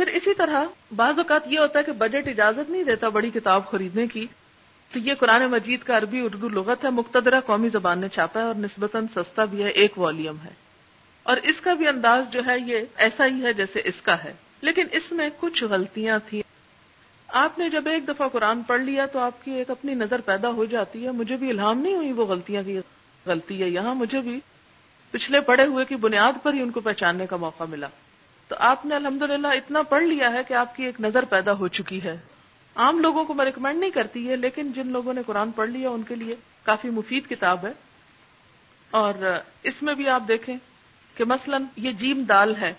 پھر اسی طرح بعض اوقات یہ ہوتا ہے کہ بجٹ اجازت نہیں دیتا بڑی کتاب خریدنے کی، تو یہ قرآن مجید کا عربی اردو لغت ہے، مقتدرہ قومی زبان نے چھاپا ہے اور نسبتاً سستا بھی ہے، ایک والیوم ہے۔ اور اس کا بھی انداز جو ہے، یہ ایسا ہی ہے جیسے اس کا ہے۔ لیکن اس میں کچھ غلطیاں تھیں۔ آپ نے جب ایک دفعہ قرآن پڑھ لیا تو آپ کی ایک اپنی نظر پیدا ہو جاتی ہے۔ مجھے بھی الہام نہیں ہوئی وہ غلطیاں کی۔ غلطی ہے یہاں مجھے بھی۔ پچھلے پڑے ہوئے کی بنیاد پر ہی ان کو پہچاننے کا موقع ملا۔ تو آپ نے الحمد اتنا پڑھ لیا ہے کہ آپ کی ایک نظر پیدا ہو چکی ہے۔ عام لوگوں کو میں ریکمینڈ نہیں کرتی ہے لیکن جن لوگوں نے قرآن پڑھ لیا ان کے لیے کافی مفید کتاب ہے۔ اور اس میں بھی آپ دیکھیں کہ مثلا یہ جیم دال ہے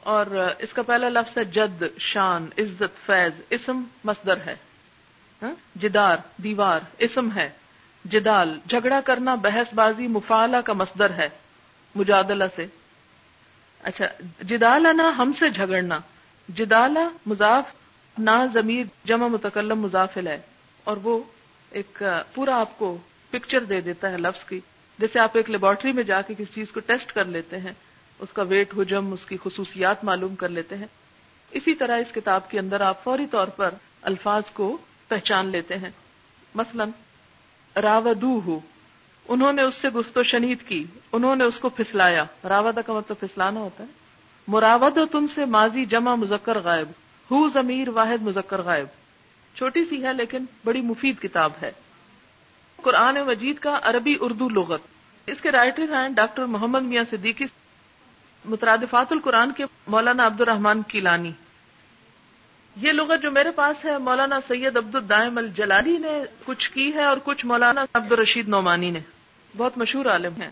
اور اس کا پہلا لفظ ہے جد، شان، عزت، فیض، اسم، مصدر ہے۔ ہاں؟ جدار، دیوار، اسم ہے۔ جدال، جھگڑا کرنا، بحث بازی مفالہ کا مصدر ہے۔ مجادلہ سے۔ اچھا جدالنا ہم سے جھگڑنا، جدالا مضاف نہ ضمیر جمع متکلم مضافل ہے اور وہ ایک پورا آپ کو پکچر دے دیتا ہے لفظ کی، جیسے آپ ایک لیبورٹری میں جا کے کسی چیز کو ٹیسٹ کر لیتے ہیں، اس کا ویٹ حجم، اس کی خصوصیات معلوم کر لیتے ہیں۔ اسی طرح اس کتاب کے اندر آپ فوری طور پر الفاظ کو پہچان لیتے ہیں۔ مثلا راودو ہو انہوں نے اس سے گفت و شنید کی، انہوں نے اس کو پھسلایا۔ راودا کا مطلب پھسلانا ہوتا ہے۔ مراود تن سے ماضی جمع مذکر غائب، ہو ضمیر واحد مذکر غائب۔ چھوٹی سی ہے لیکن بڑی مفید کتاب ہے۔ قرآن مجید کا عربی اردو لغت۔ اس کے رائٹر ہیں ڈاکٹر محمد میاں صدیقی۔ مترادفات القرآن کے مولانا عبد الرحمان کیلانی۔ یہ لغت جو میرے پاس ہے، مولانا سید عبد الدائم الجلالی نے کچھ کی ہے اور کچھ مولانا عبد الرشید نعمانی نے۔ بہت مشہور عالم ہیں۔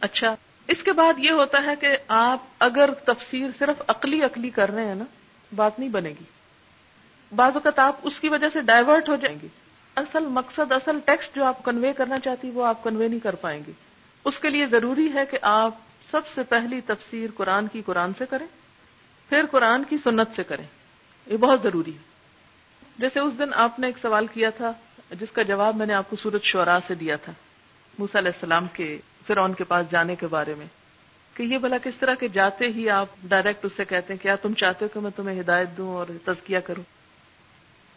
اچھا اس کے بعد یہ ہوتا ہے کہ آپ اگر تفسیر صرف عقلی عقلی کر رہے ہیں نا، بات نہیں بنے گی۔ بعض اوقات آپ اس کی وجہ سے ڈائیورٹ ہو جائیں گے۔ اصل مقصد، اصل ٹیکسٹ جو آپ کنوے کرنا چاہتی وہ آپ کنوے نہیں کر پائیں گے۔ اس کے لیے ضروری ہے کہ آپ سب سے پہلی تفسیر قرآن کی قرآن سے کریں، پھر قرآن کی سنت سے کریں۔ یہ بہت ضروری ہے۔ جیسے اس دن آپ نے ایک سوال کیا تھا، جس کا جواب میں نے آپ کو سورت شعرا سے دیا تھا۔ موسا علیہ السلام کے فرعون کے پاس جانے کے بارے میں کہ یہ بلا کس طرح کے جاتے ہی آپ ڈائریکٹ اس سے کہتے ہیں کیا تم چاہتے ہو کہ میں تمہیں ہدایت دوں اور تزکیہ کروں؟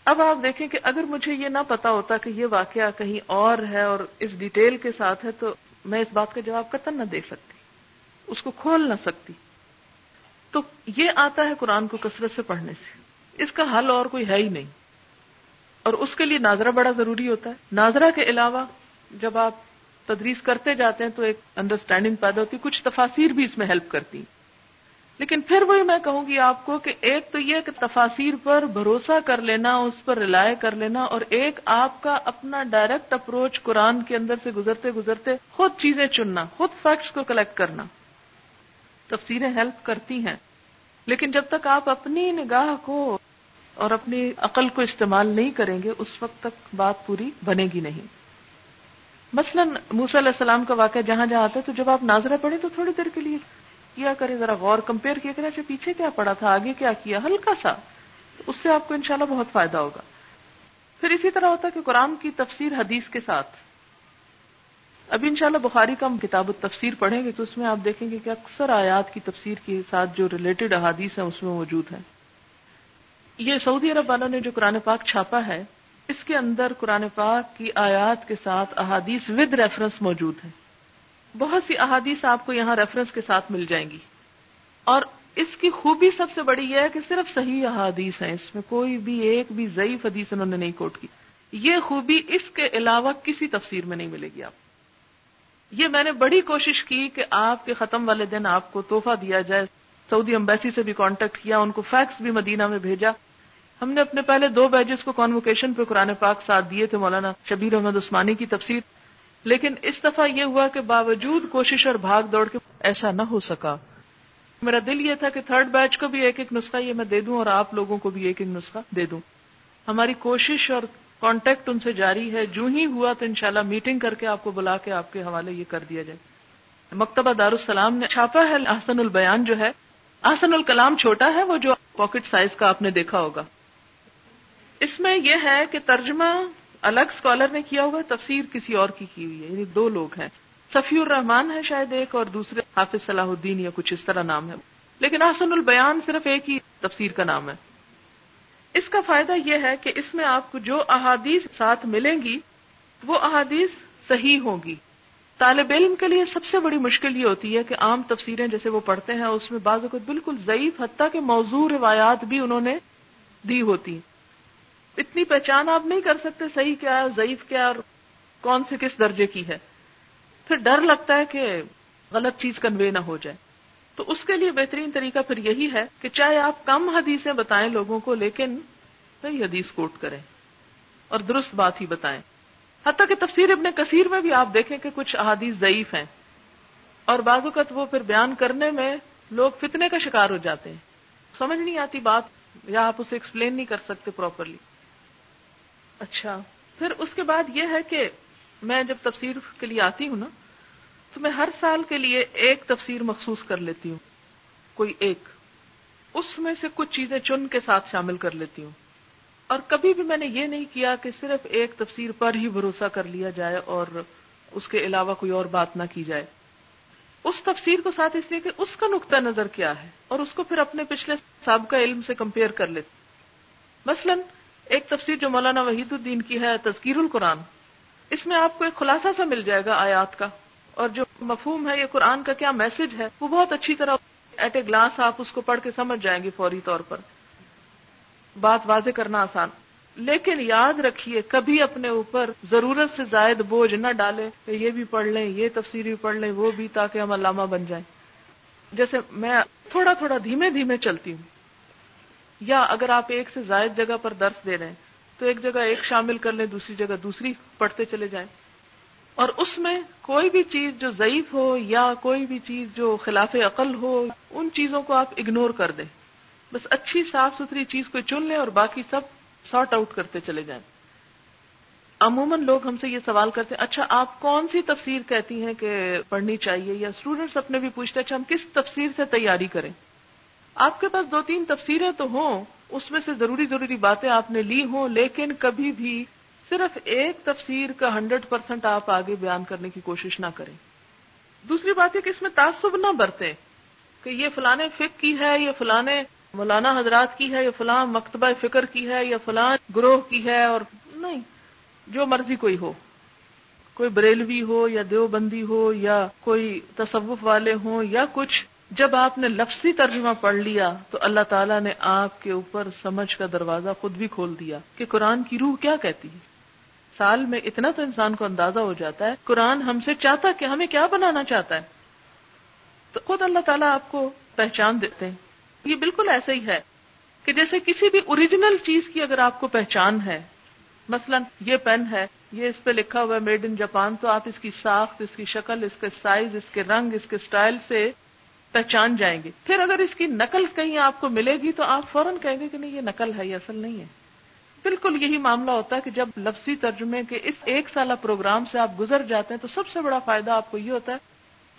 اب آپ دیکھیں کہ اگر مجھے یہ نہ پتا ہوتا کہ یہ واقعہ کہیں اور ہے اور اس ڈیٹیل کے ساتھ ہے تو میں اس بات کا جواب قطن نہ دے سکتی، اس کو کھول نہ سکتی۔ تو یہ آتا ہے قرآن کو کثرت سے پڑھنے سے۔ اس کا حل اور کوئی ہے ہی نہیں۔ اور اس کے لیے ناظرہ بڑا ضروری ہوتا ہے۔ ناظرہ کے علاوہ جب آپ تدریس کرتے جاتے ہیں تو ایک انڈرسٹینڈنگ پیدا ہوتی کچھ تفاصیر بھی اس میں ہیلپ کرتی لیکن پھر وہی میں کہوں گی آپ کو کہ ایک تو یہ کہ تفاصیر پر بھروسہ کر لینا، اس پر رلائے کر لینا اور ایک آپ کا اپنا ڈائریکٹ اپروچ قرآن کے اندر سے گزرتے گزرتے خود چیزیں چننا، خود فیکٹس کو کلیکٹ کرنا۔ تفسیریں ہیلپ کرتی ہیں۔ لیکن جب تک آپ اپنی نگاہ کو اور اپنی عقل کو استعمال نہیں کریں گے، اس وقت تک بات پوری بنے گی نہیں۔ مثلا موسی علیہ السلام کا واقعہ جہاں جہاں آتا ہے، تو جب آپ ناظرہ پڑھے تو تھوڑی دیر کے لیے کیا کرے ذرا غور کمپیئر کیا کرے اچھا پیچھے کیا پڑا تھا، آگے کیا کیا، ہلکا سا، اس سے آپ کو انشاءاللہ بہت فائدہ ہوگا۔ پھر اسی طرح ہوتا ہے کہ قرآن کی تفسیر حدیث کے ساتھ۔ اب انشاءاللہ بخاری کا ہم کتاب تفسیر پڑھیں گے تو اس میں آپ دیکھیں گے کہ اکثر آیات کی تفسیر کے ساتھ جو ریلیٹڈ احادیث ہیں، اس میں موجود ہیں۔ یہ سعودی عرب والوں نے جو قرآن پاک چھاپا ہے اس کے اندر قرآن پاک کی آیات کے ساتھ احادیث ود ریفرنس موجود ہے بہت سی احادیث آپ کو یہاں ریفرنس کے ساتھ مل جائیں گی۔ اور اس کی خوبی سب سے بڑی یہ ہے کہ صرف صحیح احادیث ہیں۔ اس میں کوئی بھی ایک بھی ضعیف حدیث انہوں نے نہیں کوٹ کی۔ یہ خوبی اس کے علاوہ کسی تفسیر میں نہیں ملے گی آپ یہ میں نے بڑی کوشش کی کہ آپ کے ختم والے دن آپ کو توحفہ دیا جائے۔ سعودی امبیسی سے بھی کانٹیکٹ کیا، ان کو فیکس بھی مدینہ میں بھیجا۔ ہم نے اپنے پہلے دو بیجز کو کانوکیشن پہ قرآن پاک ساتھ دیے تھے، مولانا شبیر احمد عثمانی کی تفسیر۔ لیکن اس دفعہ یہ ہوا کہ باوجود کوشش اور بھاگ دوڑ کے ایسا نہ ہو سکا۔ میرا دل یہ تھا کہ تھرڈ بیچ کو بھی ایک ایک نسخہ یہ میں دے دوں اور آپ لوگوں کو بھی ایک ایک نسخہ دے دوں۔ ہماری کوشش اور کانٹیکٹ ان سے جاری ہے۔ جو ہی ہوا تو انشاءاللہ میٹنگ کر کے آپ کو بلا کے آپ کے حوالے یہ کر دیا جائے۔ مکتبہ دارالسلام نے چھاپا ہے، احسن البیان جو ہے۔ احسن الکلام چھوٹا ہے، وہ جو پاکٹ سائز کا آپ نے دیکھا ہوگا۔ اس میں یہ ہے کہ ترجمہ الگ اسکالر نے کیا ہوا تفسیر کسی اور کی کی ہوئی ہے یعنی دو لوگ ہیں۔ صفی الرحمان ہے شاید ایک اور دوسرے، حافظ صلاح الدین یا کچھ اس طرح نام ہے۔ لیکن آسن البیان صرف ایک ہی تفسیر کا نام ہے۔ اس کا فائدہ یہ ہے کہ اس میں آپ کو جو احادیث ساتھ ملیں گی، وہ احادیث صحیح ہوں گی۔ طالب علم کے لیے سب سے بڑی مشکل یہ ہوتی ہے کہ عام تفسیریں جیسے وہ پڑھتے ہیں، اس میں بعض اوقات بالکل ضعیف، حتیٰ کہ موضوع روایات بھی انہوں نے دی ہوتی اتنی پہچان آپ نہیں کر سکتے صحیح کیا ضعیف کیا اور کون سے کس درجے کی ہے۔ پھر ڈر لگتا ہے کہ غلط چیز کنوے نہ ہو جائے۔ تو اس کے لیے بہترین طریقہ پھر یہی ہے کہ چاہے آپ کم حدیثیں بتائیں لوگوں کو، لیکن صحیح حدیث کوٹ کریں اور درست بات ہی بتائیں۔ حتیٰ کہ تفسیر ابن کثیر میں بھی آپ دیکھیں کہ کچھ احادیث ضعیف ہیں۔ اور بعض اوقات وہ پھر بیان کرنے میں لوگ فتنے کا شکار ہو جاتے ہیں۔ سمجھ نہیں آتی بات یا آپ اسے ایکسپلین نہیں کر سکتے پراپرلی اچھا۔ پھر اس کے بعد یہ ہے کہ میں جب تفسیر کے لیے آتی ہوں نا، تو میں ہر سال کے لیے ایک تفسیر مخصوص کر لیتی ہوں۔ کوئی ایک۔ اس میں سے کچھ چیزیں چن کے ساتھ شامل کر لیتی ہوں۔ اور کبھی بھی میں نے یہ نہیں کیا کہ صرف ایک تفسیر پر ہی بھروسہ کر لیا جائے اور اس کے علاوہ کوئی اور بات نہ کی جائے۔ اس تفسیر کو ساتھ اس لیے کہ اس کا نقطہ نظر کیا ہے اور اس کو پھر اپنے پچھلے سابقہ علم سے کمپیئر کر لیتے مثلا ایک تفسیر جو مولانا وحید الدین کی ہے، تذکیر القرآن، اس میں آپ کو ایک خلاصہ سا مل جائے گا آیات کا۔ اور جو مفہوم ہے، یہ قرآن کا کیا میسج ہے، وہ بہت اچھی طرح ایٹ اے گلاس آپ اس کو پڑھ کے سمجھ جائیں گے فوری طور پر۔ بات واضح کرنا آسان۔ لیکن یاد رکھیے، کبھی اپنے اوپر ضرورت سے زائد بوجھ نہ ڈالے کہ یہ بھی پڑھ لیں، یہ تفسیر بھی پڑھ لیں، وہ بھی تاکہ ہم علامہ بن جائیں۔ جیسے میں تھوڑا تھوڑا دھیمے دھیمے چلتی ہوں۔ یا اگر آپ ایک سے زائد جگہ پر درس دے رہے ہیں، تو ایک جگہ ایک شامل کر لیں، دوسری جگہ دوسری پڑھتے چلے جائیں۔ اور اس میں کوئی بھی چیز جو ضعیف ہو یا کوئی بھی چیز جو خلاف عقل ہو، ان چیزوں کو آپ اگنور کر دیں۔ بس اچھی صاف ستھری چیز کو چن لیں اور باقی سب سارٹ آؤٹ کرتے چلے جائیں۔ عموماً لوگ ہم سے یہ سوال کرتے ہیں اچھا آپ کون سی تفسیر کہتی ہیں کہ پڑھنی چاہیے؟ یا اسٹوڈینٹس اپنے بھی پوچھتے اچھا ہم کس تفسیر سے تیاری کریں؟ آپ کے پاس دو تین تفسیریں تو ہوں، اس میں سے ضروری ضروری باتیں آپ نے لی ہوں، لیکن کبھی بھی صرف ایک تفسیر کا ہنڈریڈ پرسینٹ آپ آگے بیان کرنے کی کوشش نہ کریں۔ دوسری بات ہے کہ اس میں تعصب نہ برتے کہ یہ فلانے فک کی ہے یہ فلانے مولانا حضرات کی ہے، یا فلاں مکتبہ فکر کی ہے، یا فلاں گروہ کی ہے، اور نہیں، جو مرضی کوئی ہو۔ کوئی بریلوی ہو، یا دیوبندی ہو، یا کوئی تصوف والے ہوں، یا کچھ جب آپ نے لفظی ترجمہ پڑھ لیا تو اللہ تعالیٰ نے آپ کے اوپر سمجھ کا دروازہ خود بھی کھول دیا کہ قرآن کی روح کیا کہتی ہے۔ سال میں اتنا تو انسان کو اندازہ ہو جاتا ہے قرآن ہم سے چاہتا کہ ہمیں کیا بنانا چاہتا ہے۔ تو خود اللہ تعالیٰ آپ کو پہچان دیتے ہیں۔ یہ بالکل ایسا ہی ہے کہ جیسے کسی بھی اوریجنل چیز کی اگر آپ کو پہچان ہے، مثلا یہ پین ہے، یہ اس پہ لکھا ہوا ہے میڈ ان جاپان تو آپ اس کی ساخت، اس کی شکل، اس کے سائز اس کے رنگ، اس کے سٹائل سے پہچان جائیں گے۔ پھر اگر اس کی نقل کہیں آپ کو ملے گی تو آپ فوراً کہیں گے کہ نہیں، یہ نقل ہے، یہ اصل نہیں ہے۔ بالکل یہی معاملہ ہوتا ہے کہ جب لفظی ترجمے کے اس ایک سالہ پروگرام سے آپ گزر جاتے ہیں تو سب سے بڑا فائدہ آپ کو یہ ہوتا ہے،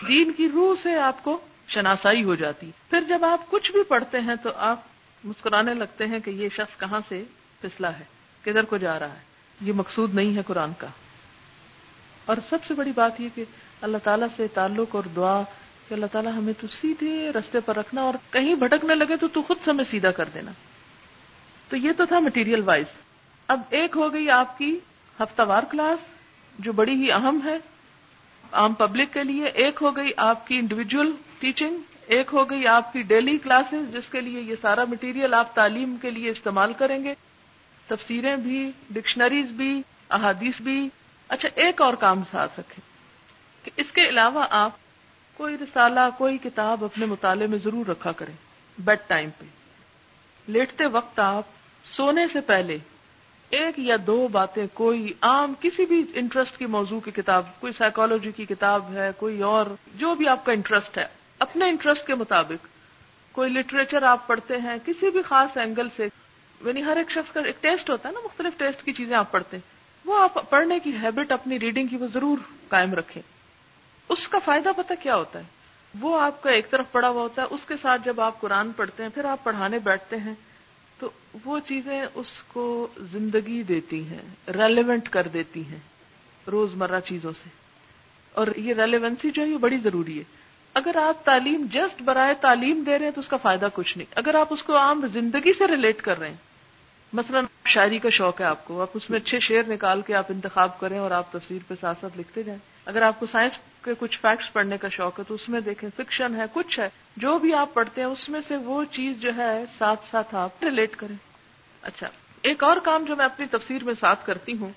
دین کی روح سے آپ کو شناسائی ہو جاتی۔ پھر جب آپ کچھ بھی پڑھتے ہیں تو آپ مسکرانے لگتے ہیں کہ یہ شخص کہاں سے پھسلا ہے، کدھر کو جا رہا ہے۔ یہ مقصود نہیں ہے قرآن کا۔ اور سب سے بڑی بات یہ کہ اللہ تعالیٰ سے تعلق اور دعا کہ اللہ تعالیٰ ہمیں تو سیدھے رستے پر رکھنا اور کہیں بھٹکنے لگے تو تو خود ہمیں سیدھا کر دینا۔ تو یہ تو تھا مٹیریل وائز اب ایک ہو گئی آپ کی ہفتہ وار کلاس جو بڑی ہی اہم ہے۔ عام پبلک کے لیے ایک ہو گئی آپ کی انڈیویجل ٹیچنگ ایک ہو گئی آپ کی ڈیلی کلاسز جس کے لیے یہ سارا مٹیریل آپ تعلیم کے لیے استعمال کریں گے۔ تفسیریں بھی ڈکشنریز بھی، احادیث بھی۔ اچھا ایک اور کام ساتھ رکھیں کہ اس کے علاوہ آپ کوئی رسالہ، کوئی کتاب اپنے مطالعے میں ضرور رکھا کریں بیڈ ٹائم پہ۔ لیٹتے وقت آپ سونے سے پہلے ایک یا دو باتیں، کوئی عام کسی بھی انٹرسٹ کی موضوع کی کتاب، کوئی سائیکالوجی کی کتاب ہے، کوئی اور جو بھی آپ کا انٹرسٹ ہے، اپنے انٹرسٹ کے مطابق کوئی لٹریچر آپ پڑھتے ہیں، کسی بھی خاص اینگل سے یعنی ہر ایک شخص کا ایک ٹیسٹ ہوتا ہے نا، مختلف ٹیسٹ کی چیزیں آپ پڑھتے ہیں۔ وہ آپ پڑھنے کی ہیبٹ اپنی ریڈنگ کی وہ ضرور قائم رکھیں۔ اس کا فائدہ پتہ کیا ہوتا ہے؟ وہ آپ کا ایک طرف پڑا ہوا ہوتا ہے، اس کے ساتھ جب آپ قرآن پڑھتے ہیں، پھر آپ پڑھانے بیٹھتے ہیں، تو وہ چیزیں اس کو زندگی دیتی ہیں ریلیونٹ کر دیتی ہیں روز مرہ چیزوں سے۔ اور یہ ریلیونسی جو ہے، یہ بڑی ضروری ہے۔ اگر آپ تعلیم جسٹ برائے تعلیم دے رہے ہیں، تو اس کا فائدہ کچھ نہیں۔ اگر آپ اس کو عام زندگی سے ریلیٹ کر رہے ہیں، مثلا شاعری کا شوق ہے آپ کو، آپ اس میں اچھے شعر نکال کے آپ انتخاب کریں اور آپ تفسیر پہ ساتھ ساتھ لکھتے جائیں۔ اگر آپ کو سائنس کے کچھ فیکٹس پڑھنے کا شوق ہے تو اس میں دیکھیں فکشن ہے، کچھ ہے، جو بھی آپ پڑھتے ہیں، اس میں سے وہ چیز جو ہے، ساتھ ساتھ آپ ریلیٹ کریں۔ اچھا ایک اور کام جو میں اپنی تفسیر میں ساتھ کرتی ہوں،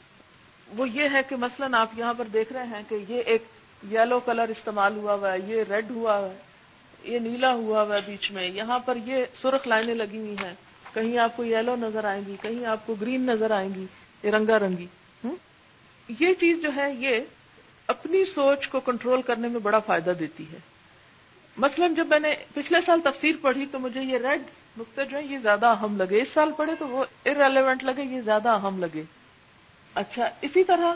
وہ یہ ہے کہ مثلا آپ یہاں پر دیکھ رہے ہیں کہ یہ ایک یلو کلر استعمال ہوا ہوا ہے، یہ ریڈ ہوا ہوا ہے، یہ نیلا ہوا ہوا ہے بیچ میں، یہاں پر یہ سرخ لائنیں لگی ہوئی ہیں۔ کہیں آپ کو یلو نظر آئیں گی، کہیں آپ کو گرین نظر آئیں گی، یہ رنگا رنگی۔ یہ چیز جو ہے، یہ اپنی سوچ کو کنٹرول کرنے میں بڑا فائدہ دیتی ہے۔ مثلا جب میں نے پچھلے سال تفسیر پڑھی تو مجھے یہ ریڈ نقطے جو ہے یہ زیادہ اہم لگے۔ اس سال پڑھے تو وہ ارریلیونٹ لگے، یہ زیادہ اہم لگے۔ اچھا اسی طرح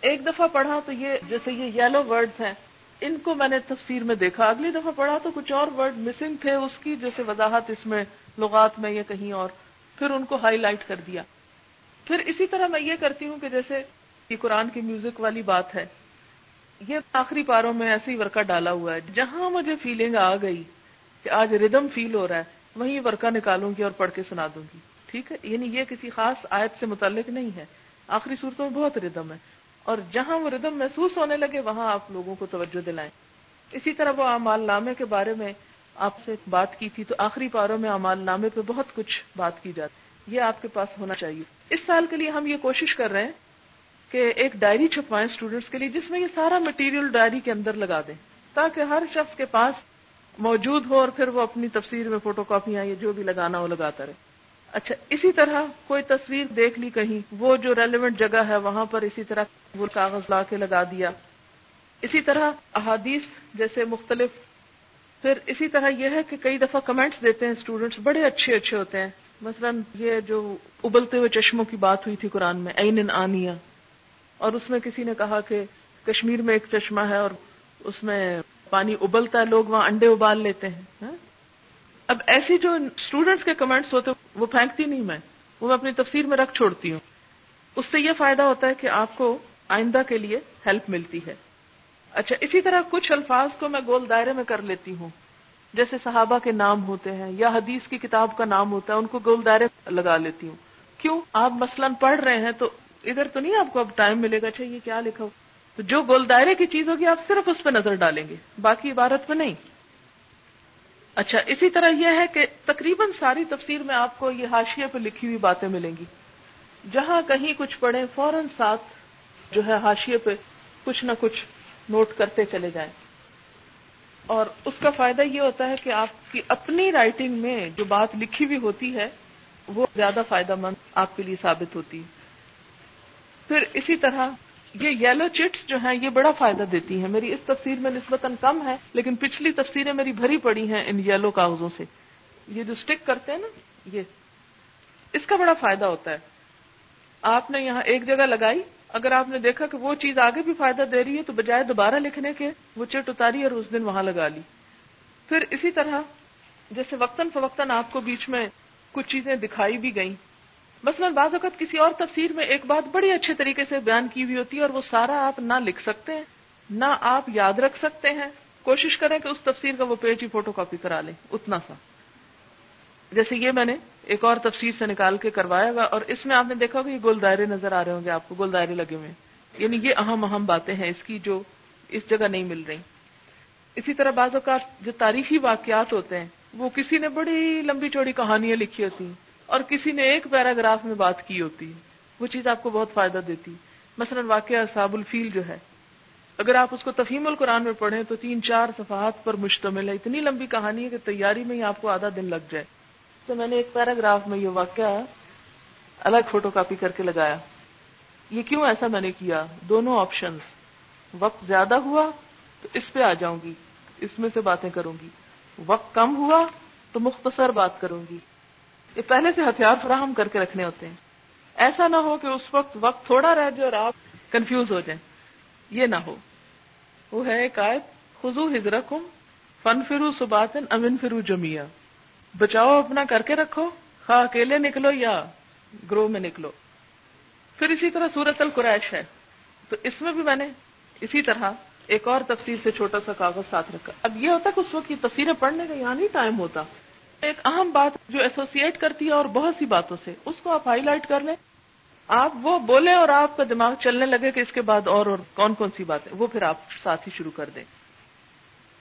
ایک دفعہ پڑھا تو یہ جیسے یہ یلو ورڈز ہیں، ان کو میں نے تفسیر میں دیکھا۔ اگلی دفعہ پڑھا تو کچھ اور ورڈ مسنگ تھے اس کی، جیسے وضاحت اس میں لغات میں یا کہیں اور۔ پھر ان کو ہائی لائٹ کر دیا۔ پھر اسی طرح میں یہ کرتی ہوں کہ جیسے یہ قرآن کی میوزک والی بات ہے۔ یہ آخری پاروں میں ایسے ہی ورکا ڈالا ہوا ہے، جہاں مجھے فیلنگ آ گئی کہ آج ردم فیل ہو رہا ہے، وہیں ورکا نکالوں گی اور پڑھ کے سنا دوں گی۔ ٹھیک ہے؟ یعنی یہ کسی خاص آیت سے متعلق نہیں ہے۔ آخری صورتوں میں بہت ردم ہے۔ اور جہاں وہ ردم محسوس ہونے لگے، وہاں آپ لوگوں کو توجہ دلائیں۔ اسی طرح وہ امال نامے کے بارے میں آپ سے بات کی تھی تو آخری پاروں میں امال نامے پہ بہت کچھ بات کی جاتی یہ آپ کے پاس ہونا چاہیے۔ اس سال کے لیے ہم یہ کوشش کر رہے ہیں کہ ایک ڈائری چھپوائیں اسٹوڈینٹس کے لیے جس میں یہ سارا مٹیریل ڈائری کے اندر لگا دیں، تاکہ ہر شخص کے پاس موجود ہو اور پھر وہ اپنی تفسیر میں فوٹو کاپیاں یا جو بھی لگانا ہو لگاتا رہے۔ اچھا اسی طرح کوئی تصویر دیکھ لی کہیں، وہ جو ریلیونٹ جگہ ہے، وہاں پر اسی طرح وہ کاغذ لا کے لگا دیا۔ اسی طرح احادیث جیسے مختلف۔ پھر اسی طرح یہ ہے کہ کئی دفعہ کمنٹس دیتے ہیں اسٹوڈینٹس بڑے اچھے اچھے ہوتے ہیں۔ مثلا یہ جو ابلتے ہوئے چشموں کی بات ہوئی تھی قرآن میں این آنیا اور اس میں کسی نے کہا کہ کشمیر میں ایک چشمہ ہے اور اس میں پانی ابلتا ہے، لوگ وہاں انڈے ابال لیتے ہیں ہاں؟ اب ایسی جو اسٹوڈینٹس کے کمنٹس ہوتے وہ پھینکتی نہیں میں، وہ میں اپنی تفسیر میں رکھ چھوڑتی ہوں۔ اس سے یہ فائدہ ہوتا ہے کہ آپ کو آئندہ کے لیے ہیلپ ملتی ہے۔ اچھا اسی طرح کچھ الفاظ کو میں گول دائرے میں کر لیتی ہوں۔ جیسے صحابہ کے نام ہوتے ہیں یا حدیث کی کتاب کا نام ہوتا ہے، ان کو گول دائرے لگا لیتی ہوں۔ کیوں؟ آپ مثلاً پڑھ رہے ہیں تو ادھر تو نہیں آپ کو اب ٹائم ملے گا اچھا یہ کیا لکھا ہو؟ تو جو گول دائرے کی چیز ہوگی، آپ صرف اس پہ نظر ڈالیں گے، باقی عبارت پہ نہیں۔ اچھا اسی طرح یہ ہے کہ تقریباً ساری تفسیر میں آپ کو یہ حاشیے پہ لکھی ہوئی باتیں ملیں گی۔ جہاں کہیں کچھ پڑھیں، فوراً ساتھ جو ہے حاشیے پہ کچھ نہ کچھ نوٹ کرتے چلے جائیں۔ اور اس کا فائدہ یہ ہوتا ہے کہ آپ کی اپنی رائٹنگ میں جو بات لکھی ہوئی ہوتی ہے، وہ زیادہ فائدہ مند آپ کے لیے ثابت ہوتی ہے۔ پھر اسی طرح یہ یلو چٹس جو ہیں، یہ بڑا فائدہ دیتی ہیں۔ میری اس تفسیر میں نسبتاً کم ہے، لیکن پچھلی تفسیریں میری بھری پڑی ہیں ان یلو کاغذوں سے۔ یہ جو اسٹک کرتے ہیں نا، یہ۔ اس کا بڑا فائدہ ہوتا ہے۔ آپ نے یہاں ایک جگہ لگائی۔ اگر آپ نے دیکھا کہ وہ چیز آگے بھی فائدہ دے رہی ہے، تو بجائے دوبارہ لکھنے کے، وہ چٹ اتاری اور اس دن وہاں لگا لی۔ پھر اسی طرح، جیسے وقتاً فوقتاً آپ کو بیچ میں کچھ چیزیں دکھائی بھی گئیں۔ مثلا بعض اوقات کسی اور تفسیر میں ایک بات بڑی اچھے طریقے سے بیان کی ہوئی ہوتی ہے اور وہ سارا آپ نہ لکھ سکتے ہیں، نہ آپ یاد رکھ سکتے ہیں۔ کوشش کریں کہ اس تفسیر کا وہ پیج ہی فوٹو کاپی کرا لیں، اتنا سا۔ جیسے یہ میں نے ایک اور تفسیر سے نکال کے کروایا گا اور اس میں آپ نے دیکھا کہ یہ گول دائرے نظر آ رہے ہوں گے آپ کو گول دائرے لگے ہوئے یعنی یہ اہم اہم باتیں ہیں اس کی جو اس جگہ نہیں مل رہی۔ اسی طرح بعض اوقات جو تاریخی واقعات ہوتے ہیں، وہ کسی نے بڑی لمبی چوڑی کہانیاں لکھی ہوتی ہیں۔ اور کسی نے ایک پیراگراف میں بات کی ہوتی، وہ چیز آپ کو بہت فائدہ دیتی۔ مثلا واقعہ صاب الفیل جو ہے۔ اگر آپ اس کو تفہیم القرآن میں پڑھیں تو تین چار صفحات پر مشتمل ہے۔ اتنی لمبی کہانی ہے کہ تیاری میں ہی آپ کو آدھا دن لگ جائے۔ تو میں نے ایک پیراگراف میں یہ واقعہ الگ فوٹو کاپی کر کے لگایا۔ یہ کیوں ایسا میں نے کیا؟ دونوں آپشن وقت زیادہ ہوا تو اس پہ آ جاؤں گی۔ اس میں سے باتیں کروں گی۔ وقت کم ہوا تو مختصر بات کروں گی۔ یہ پہلے سے ہتھیار فراہم کر کے رکھنے ہوتے ہیں۔ ایسا نہ ہو کہ اس وقت وقت تھوڑا رہ جائے اور آپ کنفیوز ہو جائیں۔ یہ نہ ہو۔ وہ ہے ایک آیت خزو ہجرک فن فرو سباتن امن فرو جمیا بچاؤ اپنا کر کے رکھو خواہ اکیلے نکلو یا گروہ میں نکلو۔ پھر اسی طرح سورت القریش ہے۔ تو اس میں بھی میں نے اسی طرح ایک اور تفسیر سے چھوٹا سا کاغذ ساتھ رکھا۔ اب یہ ہوتا کہ اس وقت کی تفسیریں پڑھنے کا یہاں نہیں ٹائم ہوتا۔ ایک اہم بات جو ایسوسیٹ کرتی ہے اور بہت سی باتوں سے، اس کو آپ ہائی لائٹ کر لیں۔ آپ وہ بولیں اور آپ کا دماغ چلنے لگے کہ اس کے بعد اور اور کون کون سی بات ہے وہ پھر آپ ساتھ ہی شروع کر دیں۔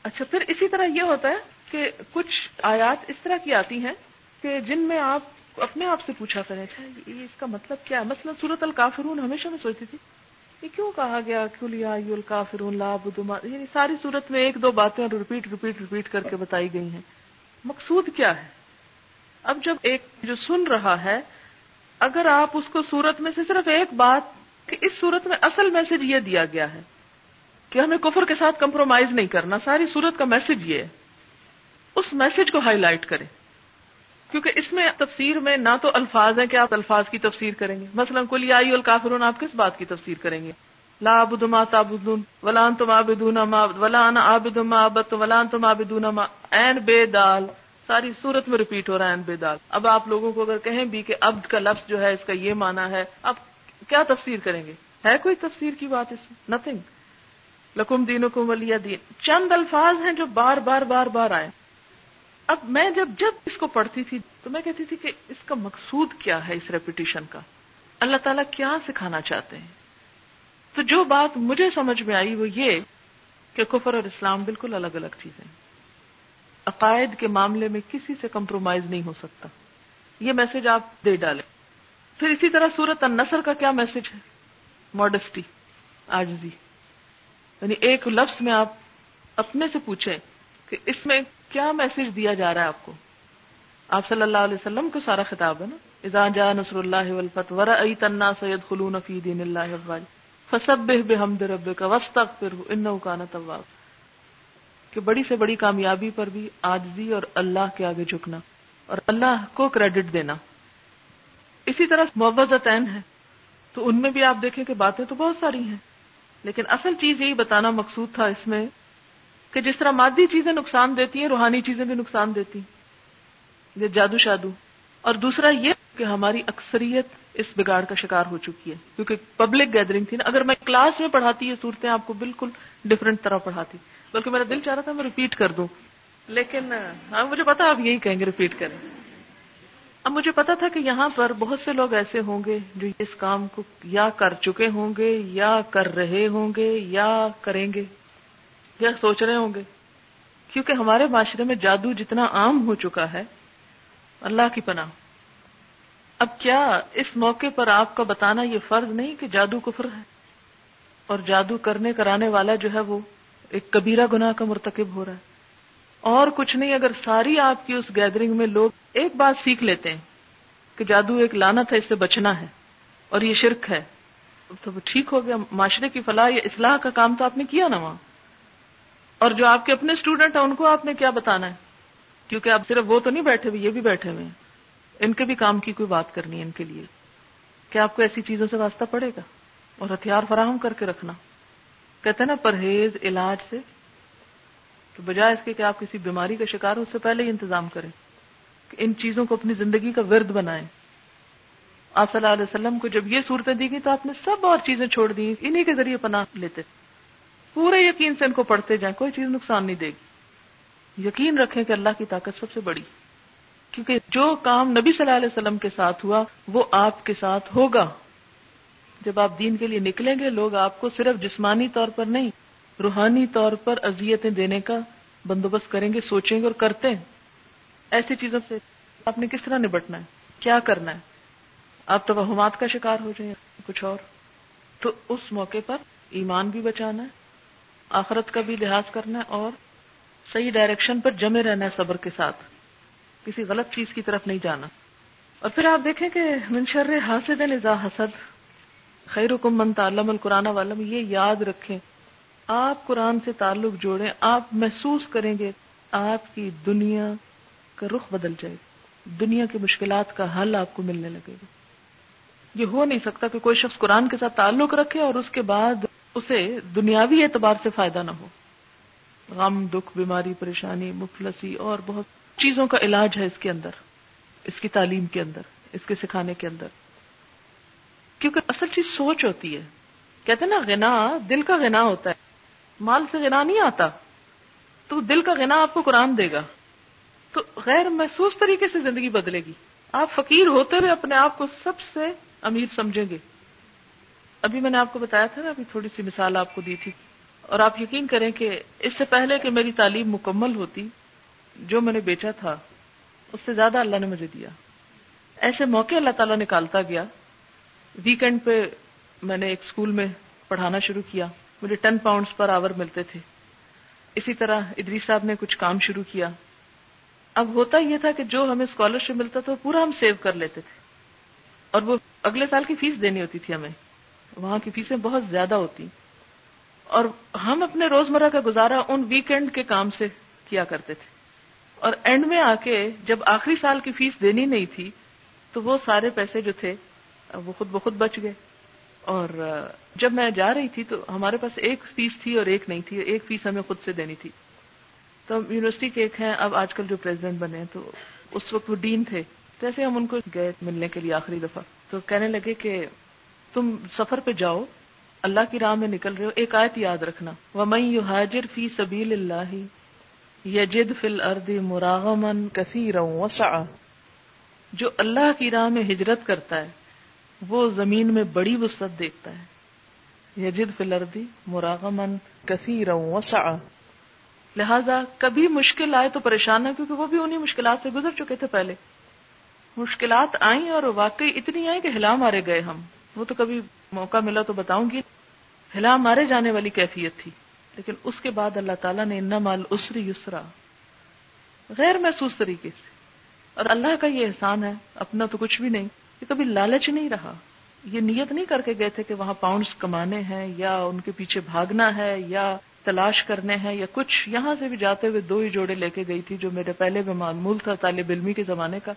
اچھا پھر اسی طرح یہ ہوتا ہے کہ کچھ آیات اس طرح کی آتی ہیں کہ جن میں آپ اپنے آپ سے پوچھا کریں اچھا یہ اس کا مطلب کیا ہے؟ مثلا سورت الکافرون ہمیشہ میں سوچتی تھی، یہ کیوں کہا گیا؟ کلیا الکافرون لا بدما یعنی ساری صورت میں ایک دو باتیں ریپیٹ ریپیٹ ریپیٹ کر کے بتائی گئی ہیں۔ مقصود کیا ہے؟ اب جب ایک جو سن رہا ہے، اگر آپ اس کو سورت میں سے صرف ایک بات کہ اس صورت میں اصل میسج یہ دیا گیا ہے کہ ہمیں کفر کے ساتھ کمپرومائز نہیں کرنا، ساری صورت کا میسج یہ ہے۔ اس میسج کو ہائی لائٹ کریں۔ کیونکہ اس میں تفسیر میں نہ تو الفاظ ہیں کہ آپ الفاظ کی تفسیر کریں گے۔ مثلا کلی آئی الکافرون، آپ کس بات کی تفسیر کریں گے؟ لا ابد ما تابدون ولان تم آبدون ما ولان آبد ما آبد ولان تم آبدون ما. این بے دال، ساری صورت میں ریپیٹ ہو رہا ہے این بے دال. اب آپ لوگوں کو اگر کہیں بھی کہ ابد کا لفظ جو ہے اس کا یہ مانا ہے اب کیا تفسیر کریں گے؟ ہے کوئی تفسیر کی بات اس میں؟ نتنگ لکم دین کو ولی دین. چند الفاظ ہیں جو بار بار بار بار آئے اب میں جب جب اس کو پڑھتی تھی تو میں کہتی تھی کہ اس کا مقصود کیا ہے اس ریپیٹیشن کا؟ اللہ تعالیٰ کیا سکھانا چاہتے ہیں؟ تو جو بات مجھے سمجھ میں آئی وہ یہ کہ کفر اور اسلام بالکل الگ الگ چیزیں عقائد کے معاملے میں کسی سے کمپرومائز نہیں ہو سکتا۔ یہ میسج آپ دے ڈالیں۔ پھر اسی طرح سورت النصر کا کیا میسج ہے؟ ماڈسٹی آجزی یعنی ایک لفظ میں آپ اپنے سے پوچھیں کہ اس میں کیا میسج دیا جا رہا ہے آپ کو؟ آپ صلی اللہ علیہ وسلم کو سارا خطاب ہے نا۔ اذا جاء نصر اللہ والفتح ورأيت الناس يدخلون في دين الله افواجا فسبح بحمد ربك واستغفره انه كان توابا کہ بڑی سے بڑی کامیابی پر بھی آجزی اور اللہ کے آگے جھکنا اور اللہ کو کریڈٹ دینا۔ اسی طرح معوضتین ہے تو ان میں بھی آپ دیکھیں کہ باتیں تو بہت ساری ہیں۔ لیکن اصل چیز یہی بتانا مقصود تھا اس میں کہ جس طرح مادی چیزیں نقصان دیتی ہیں، روحانی چیزیں بھی نقصان دیتی ہیں۔ یہ جادو شادو۔ اور دوسرا یہ کہ ہماری اکثریت اس بگاڑ کا شکار ہو چکی ہے۔ کیونکہ پبلک گیدرنگ تھی نا۔ اگر میں کلاس میں پڑھاتی یہ صورتیں آپ کو بالکل ڈفرینٹ طرح پڑھاتی۔ بلکہ میرا دل چاہ رہا تھا میں ریپیٹ کر دوں۔ لیکن ہاں مجھے پتا آپ یہی کہیں گے ریپیٹ کریں۔ اب مجھے پتا تھا کہ یہاں پر بہت سے لوگ ایسے ہوں گے جو اس کام کو یا کر چکے ہوں گے، یا کر رہے ہوں گے، یا کریں گے، یا سوچ رہے ہوں گے۔ کیونکہ ہمارے معاشرے میں جادو جتنا عام ہو چکا ہے، اللہ کی پناہ۔ اب کیا اس موقع پر آپ کا بتانا یہ فرض نہیں کہ جادو کفر ہے؟ اور جادو کرنے کرانے والا جو ہے وہ ایک کبیرہ گناہ کا مرتکب ہو رہا ہے۔ اور کچھ نہیں، اگر ساری آپ کی اس گیدرنگ میں لوگ ایک بات سیکھ لیتے ہیں کہ جادو ایک لانت ہے، اس سے بچنا ہے اور یہ شرک ہے، تو وہ ٹھیک ہو گیا۔ معاشرے کی فلاح یا اصلاح کا کام تو آپ نے کیا نا وہاں؟ اور جو آپ کے اپنے اسٹوڈنٹ ہیں، ان کو آپ نے کیا بتانا ہے؟ کیونکہ آپ صرف وہ تو نہیں بیٹھے ہوئے، یہ بھی بیٹھے ہوئے ہیں۔ ان کے بھی کام کی کوئی بات کرنی ہے ان کے لیے؟ کیا آپ کو ایسی چیزوں سے واسطہ پڑے گا؟ اور ہتھیار فراہم کر کے رکھنا۔ کہتے ہیں نا، پرہیز، علاج سے۔ تو بجائے اس کے کہ آپ کسی بیماری کا شکار ہو، اس سے پہلے ہی انتظام کریں۔ کہ ان چیزوں کو اپنی زندگی کا ورد بنائیں۔ آپ صلی اللہ علیہ وسلم کو جب یہ صورتیں دی گئی تو آپ نے سب اور چیزیں چھوڑ دی انہی کے ذریعے پناہ لیتے۔ پورے یقین سے ان کو پڑھتے جائیں، کوئی چیز نقصان نہیں دے گی۔ یقین رکھیں کہ اللہ کی طاقت سب سے بڑی۔ کیونکہ جو کام نبی صلی اللہ علیہ وسلم کے ساتھ ہوا، وہ آپ کے ساتھ ہوگا۔ جب آپ دین کے لیے نکلیں گے، لوگ آپ کو صرف جسمانی طور پر نہیں، روحانی طور پر اذیتیں دینے کا بندوبست کریں گے، سوچیں گے اور کرتے ہیں۔ ایسی چیزوں سے آپ نے کس طرح نبٹنا ہے؟ کیا کرنا ہے؟ آپ توہمات کا شکار ہو جائیں کچھ اور؟ تو اس موقع پر ایمان بھی بچانا ہے، آخرت کا بھی لحاظ کرنا ہے اور صحیح ڈائریکشن پر جمے رہنا ہے صبر کے ساتھ۔ کسی غلط چیز کی طرف نہیں جانا۔ اور پھر آپ دیکھیں کہ منشر حاصد نظا حسد خیر حکم من تعلم القرآن والم یہ یاد رکھیں۔ آپ قرآن سے تعلق جوڑیں، آپ محسوس کریں گے، آپ کی دنیا کا رخ بدل جائے گا۔ دنیا کی مشکلات کا حل آپ کو ملنے لگے گا۔ یہ ہو نہیں سکتا کہ کوئی شخص قرآن کے ساتھ تعلق رکھے اور اس کے بعد اسے دنیاوی اعتبار سے فائدہ نہ ہو۔ غم، دکھ، بیماری، پریشانی، مفلسی اور بہت چیزوں کا علاج ہے اس کے اندر، اس کی تعلیم کے اندر، اس کے سکھانے کے اندر۔ کیونکہ اصل چیز سوچ ہوتی ہے۔ کہتے نا، غنا، دل کا غنا ہوتا ہے۔ مال سے غنا نہیں آتا۔ تو دل کا غنا آپ کو قرآن دے گا۔ تو غیر محسوس طریقے سے زندگی بدلے گی۔ آپ فقیر ہوتے ہوئے اپنے آپ کو سب سے امیر سمجھیں گے۔ ابھی میں نے آپ کو بتایا تھا نا، ابھی تھوڑی سی مثال آپ کو دی تھی۔ اور آپ یقین کریں کہ اس سے پہلے کہ میری تعلیم مکمل ہوتی جو میں نے بیچا تھا، اس سے زیادہ اللہ نے مجھے دیا۔ ایسے موقع اللہ تعالیٰ نکالتا گیا۔ ویکینڈ پہ میں نے ایک اسکول میں پڑھانا شروع کیا۔ مجھے ٹین پاؤنڈز پر آور ملتے تھے۔ اسی طرح ادری صاحب نے کچھ کام شروع کیا۔ اب ہوتا یہ تھا کہ جو ہمیں اسکالرشپ ملتا تھا وہ پورا ہم سیو کر لیتے تھے۔ اور وہ اگلے سال کی فیس دینی ہوتی تھی ہمیں۔ وہاں کی فیسیں بہت زیادہ ہوتی۔ اور ہم اپنے روزمرہ کا گزارا ان ویکینڈ کے کام سے کیا کرتے تھے۔ اور اینڈ میں آ کے جب آخری سال کی فیس دینی نہیں تھی، تو وہ سارے پیسے جو تھے، وہ خود بخود بچ گئے۔ اور جب میں جا رہی تھی تو ہمارے پاس ایک فیس تھی اور ایک نہیں تھی، ایک فیس ہمیں خود سے دینی تھی۔ تو ہم یونیورسٹی کے ایک ہیں، اب آج کل جو پریزیڈنٹ بنے ہیں تو اس وقت وہ ڈین تھے۔ جیسے ہم ان کو گئے ملنے کے لیے آخری دفعہ۔ تو کہنے لگے کہ تم سفر پہ جاؤ، اللہ کی راہ میں نکل رہے ہو، ایک آیت یاد رکھنا۔ وہ میں یو حاجر فی سبیل اللہ یجد فل ارد مراغمن کثیر جو اللہ کی راہ میں ہجرت کرتا ہے، وہ زمین میں بڑی وسط دیکھتا ہے۔ یجد فل اردی مراغمن کثیر لہذا کبھی مشکل آئے تو پریشان ہے، کیونکہ وہ بھی انہیں مشکلات سے گزر چکے تھے پہلے۔ مشکلات آئیں اور واقعی اتنی آئی کہ ہلا مارے گئے ہم۔ وہ تو کبھی موقع ملا تو بتاؤں گی۔ ہلا مارے جانے والی کیفیت تھی۔ لیکن اس کے بعد اللہ تعالیٰ نے ان مال اسری یسرا، غیر محسوس طریقے سے۔ اور اللہ کا یہ احسان ہے، اپنا تو کچھ بھی نہیں، یہ کبھی لالچ نہیں رہا۔ یہ نیت نہیں کر کے گئے تھے کہ وہاں پاؤنڈز کمانے ہیں، یا ان کے پیچھے بھاگنا ہے، یا تلاش کرنے ہیں، یا کچھ۔ یہاں سے بھی جاتے ہوئے دو ہی جوڑے لے کے گئی تھی، جو میرے پہلے بھی معمول تھا طالب علمی کے زمانے کا۔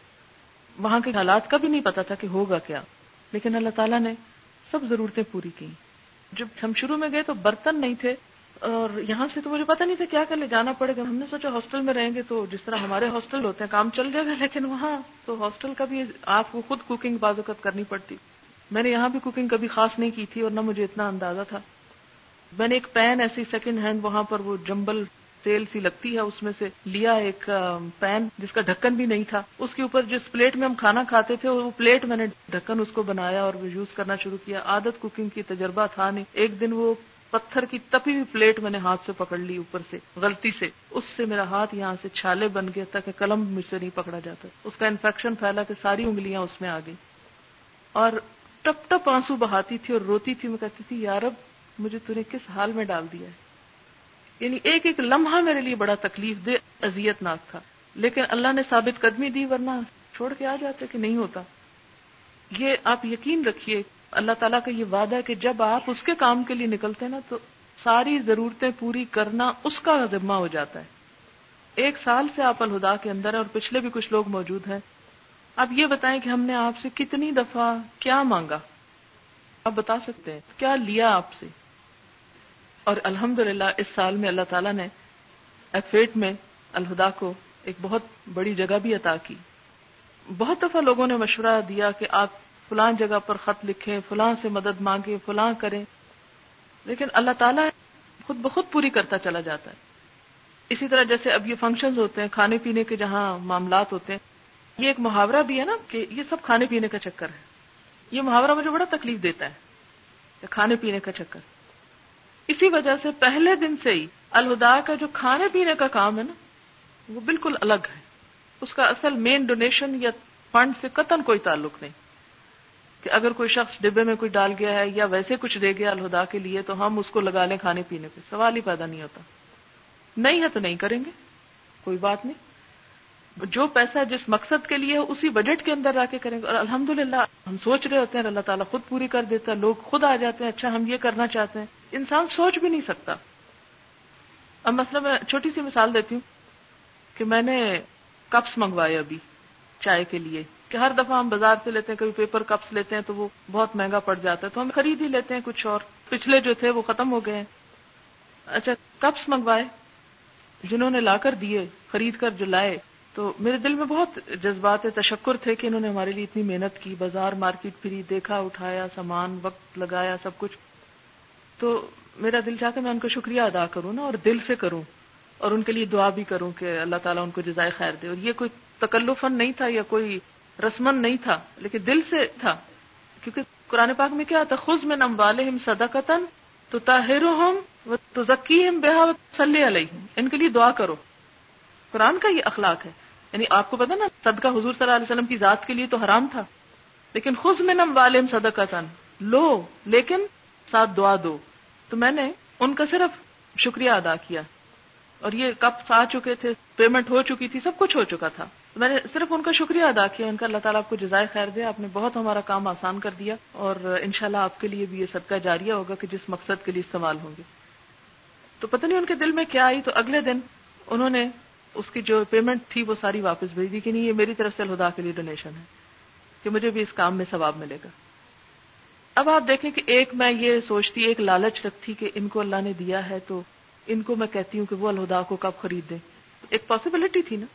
وہاں کے حالات کا بھی نہیں پتا تھا کہ ہوگا کیا۔ لیکن اللہ تعالیٰ نے سب ضرورتیں پوری کی جب ہم شروع میں گئے تو برتن نہیں تھے اور یہاں سے تو مجھے پتا نہیں تھا کیا کر لے جانا پڑے گا۔ ہم نے سوچا ہاسٹل میں رہیں گے تو جس طرح ہمارے ہاسٹل ہوتے ہیں، کام چل جائے گا لیکن وہاں تو ہاسٹل کا بھی آپ کو خود کوکنگ بازوقت کرنی پڑتی۔ میں نے یہاں بھی کوکنگ کبھی خاص نہیں کی تھی اور نہ مجھے اتنا اندازہ تھا۔ میں نے ایک پین ایسی سیکنڈ ہینڈ وہاں پر وہ جمبل تیل سی لگتی ہے، اس میں سے لیا ایک پین جس کا ڈھکن بھی نہیں تھا۔ اس کے اوپر جس پلیٹ میں ہم کھانا کھاتے تھے، وہ پلیٹ میں نے ڈھکن اس کو بنایا اور یوز کرنا شروع کیا۔ عادت کوکنگ کی تجربہ تھا نہیں۔ ایک دن وہ پتھر کی تپی ہوئی پلیٹ میں نے ہاتھ سے پکڑ لی اوپر سے، غلطی سے۔ اس سے میرا ہاتھ یہاں سے چھالے بن گیا، تاکہ قلم مجھ سے نہیں پکڑا جاتا۔ اس کا انفیکشن پھیلا کہ ساری انگلیاں اس میں آ گئی اور ٹپ ٹپ آنسو بہاتی تھی اور روتی تھی۔ میں کہتی تھی یارب مجھے تھی کس حال میں ڈال دیا ہے؟ یعنی ایک ایک لمحہ میرے لیے بڑا تکلیف دے اذیت ناک تھا۔ لیکن اللہ نے ثابت قدمی دی، ورنہ چھوڑ کے آ جاتے کہ نہیں ہوتا۔ یہ آپ یقین رکھیے اللہ تعالیٰ کا یہ وعدہ ہے کہ جب آپ اس کے کام کے لیے نکلتے نا تو ساری ضرورتیں پوری کرنا اس کا ذمہ ہو جاتا ہے۔ ایک سال سے آپ الہدا کے اندر ہے اور پچھلے بھی کچھ لوگ موجود ہیں۔ آپ یہ بتائیں کہ ہم نے آپ سے کتنی دفعہ کیا مانگا؟ آپ بتا سکتے ہیں۔ کیا لیا آپ سے؟ اور الحمد اس سال میں اللہ تعالیٰ نے ایفیٹ میں الہدا کو ایک بہت بڑی جگہ بھی عطا کی۔ بہت دفعہ لوگوں نے مشورہ دیا کہ آپ فلاں جگہ پر خط لکھیں فلاں سے مدد مانگیں فلاں کریں۔ لیکن اللہ تعالیٰ خود بخود پوری کرتا چلا جاتا ہے۔ اسی طرح جیسے اب یہ فنکشن ہوتے ہیں، کھانے پینے کے جہاں معاملات ہوتے ہیں، یہ ایک محاورہ بھی ہے نا کہ یہ سب کھانے پینے کا چکر ہے۔ یہ محاورہ مجھے بڑا تکلیف دیتا ہے کھانے پینے کا چکر۔ اسی وجہ سے پہلے دن سے ہی الہدا کا جو کھانے پینے کا کام ہے نا، وہ بالکل الگ ہے۔ اس کا اصل مین ڈونیشن یا فنڈ سے قطن کوئی تعلق نہیں۔ کہ اگر کوئی شخص ڈبے میں کوئی ڈال گیا ہے یا ویسے کچھ دے گیا الہدا کے لیے تو ہم اس کو لگا لیں کھانے پینے پہ سوال ہی پیدا نہیں ہوتا۔ نہیں ہے تو نہیں کریں گے۔ کوئی بات نہیں۔ جو پیسہ جس مقصد کے لیے اسی بجٹ کے اندر کے کریں گے۔ اور الحمد ہم سوچ رہے ہوتے ہیں اللہ تعالیٰ خود پوری کر دیتا ہے، لوگ خود آ جاتے ہیں اچھا ہم یہ کرنا چاہتے ہیں۔ انسان سوچ بھی نہیں سکتا۔ اب مسئلہ میں چھوٹی سی مثال دیتی ہوں کہ میں نے کپس منگوائے ابھی چائے کے لیے۔ کہ ہر دفعہ ہم بازار سے لیتے ہیں، کبھی پیپر کپس لیتے ہیں تو وہ بہت مہنگا پڑ جاتا ہے، تو ہم خرید ہی لیتے ہیں کچھ اور۔ پچھلے جو تھے وہ ختم ہو گئے ہیں۔ اچھا کپس منگوائے، جنہوں نے لا کر دیے، خرید کر جو لائے، تو میرے دل میں بہت جذبات تشکر تھے کہ انہوں نے ہمارے لیے اتنی محنت کی، بازار مارکیٹ پھری دیکھا، اٹھایا، سامان، وقت لگایا، سب کچھ۔ تو میرا دل چاہتا میں ان کا شکریہ ادا کروں نا، اور دل سے کروں، اور ان کے لیے دعا بھی کروں کہ اللہ تعالیٰ ان کو جزائے خیر دے۔ اور یہ کوئی تکلفن نہیں تھا یا کوئی رسمن نہیں تھا، لیکن دل سے تھا۔ کیونکہ قرآن پاک میں کیا تھا؟ خز میں نم والے سدا قطن تو تاہر تو ذکی بےحا صلی علیہ ان کے لیے دعا کرو۔ قرآن کا یہ اخلاق ہے۔ یعنی آپ کو پتا نا، صدقہ حضور صلی اللہ علیہ وسلم کی ذات کے لیے تو حرام تھا۔ لیکن خز میں نم والم صدقہ لو، لیکن ساتھ دعا دو۔ تو میں نے ان کا صرف شکریہ ادا کیا۔ اور یہ کپ آ چکے تھے، پیمنٹ ہو چکی تھی، سب کچھ ہو چکا تھا۔ میں نے صرف ان کا شکریہ ادا کیا، ان کا اللہ تعالیٰ آپ کو جزائے خیر دے، آپ نے بہت ہمارا کام آسان کر دیا اور انشاءاللہ آپ کے لیے بھی یہ صدقہ جاریہ ہوگا کہ جس مقصد کے لیے استعمال ہوں گے۔ تو پتہ نہیں ان کے دل میں کیا آئی، تو اگلے دن انہوں نے اس کی جو پیمنٹ تھی وہ ساری واپس بھیج دی کہ نہیں، یہ میری طرف سے الہدا کے لیے ڈونیشن ہے کہ مجھے بھی اس کام میں ثواب ملے گا۔ اب آپ دیکھیں کہ ایک میں یہ سوچتی، ایک لالچ رکھتی کہ ان کو اللہ نے دیا ہے تو ان کو میں کہتی ہوں کہ وہ الہدا کو کب خرید دیں۔ ایک پاسبلٹی تھی نا۔